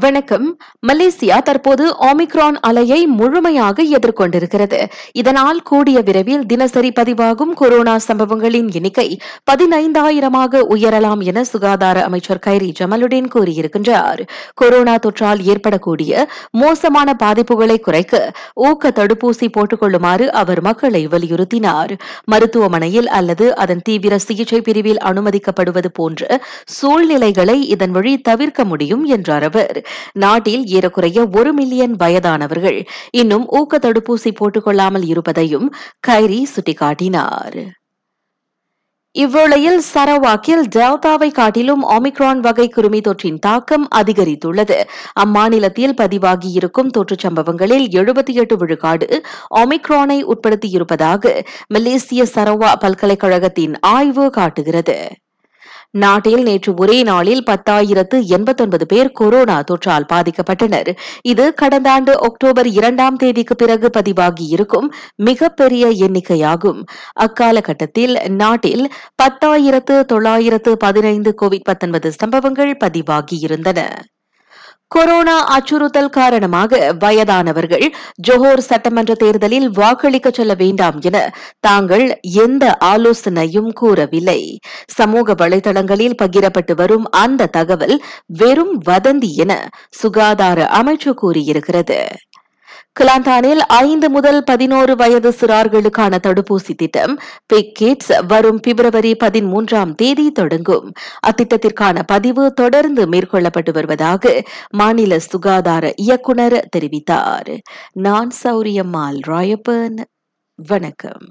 வணக்கம். மலேசியா தற்போது ஆமிக்ரான் அலையை முழுமையாக எதிர்கொண்டிருக்கிறது. இதனால் கூடிய விரைவில் தினசரி பதிவாகும் கொரோனா சம்பவங்களின் எண்ணிக்கை பதினைந்தாயிரமாக உயரலாம் என சுகாதார அமைச்சர் கைரி ஜமலுடன் கூறியிருக்கின்றார். கொரோனா தொற்றால் ஏற்படக்கூடிய மோசமான பாதிப்புகளை குறைக்க ஊக்க தடுப்பூசி போட்டுக் கொள்ளுமாறு அவர் மக்களை வலியுறுத்தினார். மருத்துவமனையில் அல்லது அதன் தீவிர சிகிச்சை பிரிவில் அனுமதிக்கப்படுவது போன்ற சூழ்நிலைகளை இதன் வழி தவிர்க்க முடியும் என்றார் அவர். நாட்டில் ஏறக்குறைய ஒரு மில்லியன் வயதானவர்கள் இன்னும் ஊக்க தடுப்பூசி போட்டுக்கொள்ளாமல் இருப்பதையும் கைரி சுட்டிக்காட்டினார். இவ்வேளையில் சரவாக்கில் டெல்டாவை காட்டிலும் ஒமிக்ரான் வகை கிருமி தொற்றின் தாக்கம் அதிகரித்துள்ளது. அம்மாநிலத்தில் பதிவாகியிருக்கும் தொற்று சம்பவங்களில் எழுபத்தி எட்டு விழுக்காடு ஒமிக்ரானை உட்படுத்தியிருப்பதாக மலேசிய சரவா பல்கலைக்கழகத்தின் ஆய்வு காட்டுகிறது. நாட்டில் நேற்று ஒரே நாளில் பத்தாயிரத்து எண்பத்தொன்பது பேர் கொரோனா தொற்றால் பாதிக்கப்பட்டனர். இது கடந்த ஆண்டு அக்டோபர் இரண்டாம் தேதிக்கு பிறகு பதிவாகியிருக்கும் மிகப்பெரிய எண்ணிக்கையாகும். அக்காலகட்டத்தில் நாட்டில் பத்தாயிரத்து தொள்ளாயிரத்து பதினைந்து கோவிட் சம்பவங்கள் பதிவாகியிருந்தன கொரோனா அச்சுறுத்தல் காரணமாக வயதானவர்கள் ஜோஹர் சட்டமன்ற தேர்தலில் வாக்களிக்க செல்ல வேண்டாம் என தாங்கள் எந்த ஆலோசனையும் கூறவில்லை. சமூக வலைதளங்களில் பகிரப்பட்டு வரும் அந்த தகவல் வெறும் வதந்தி என சுகாதார அமைச்சு கூறியிருக்கிறது. கிளாந்தானில் ஐந்து முதல் பதினோரு வயது சிறார்களுக்கான தடுப்பூசி திட்டம் பிக்கிட்ஸ் வரும் பிப்ரவரி பதிமூன்றாம் தேதி தொடங்கும். அத்திட்டத்திற்கான பதிவு தொடர்ந்து மேற்கொள்ளப்பட்டு வருவதாக மாநில சுகாதார இயக்குநர் தெரிவித்தார். நான் சௌரியம்மாள் ராயப்பன். வணக்கம்.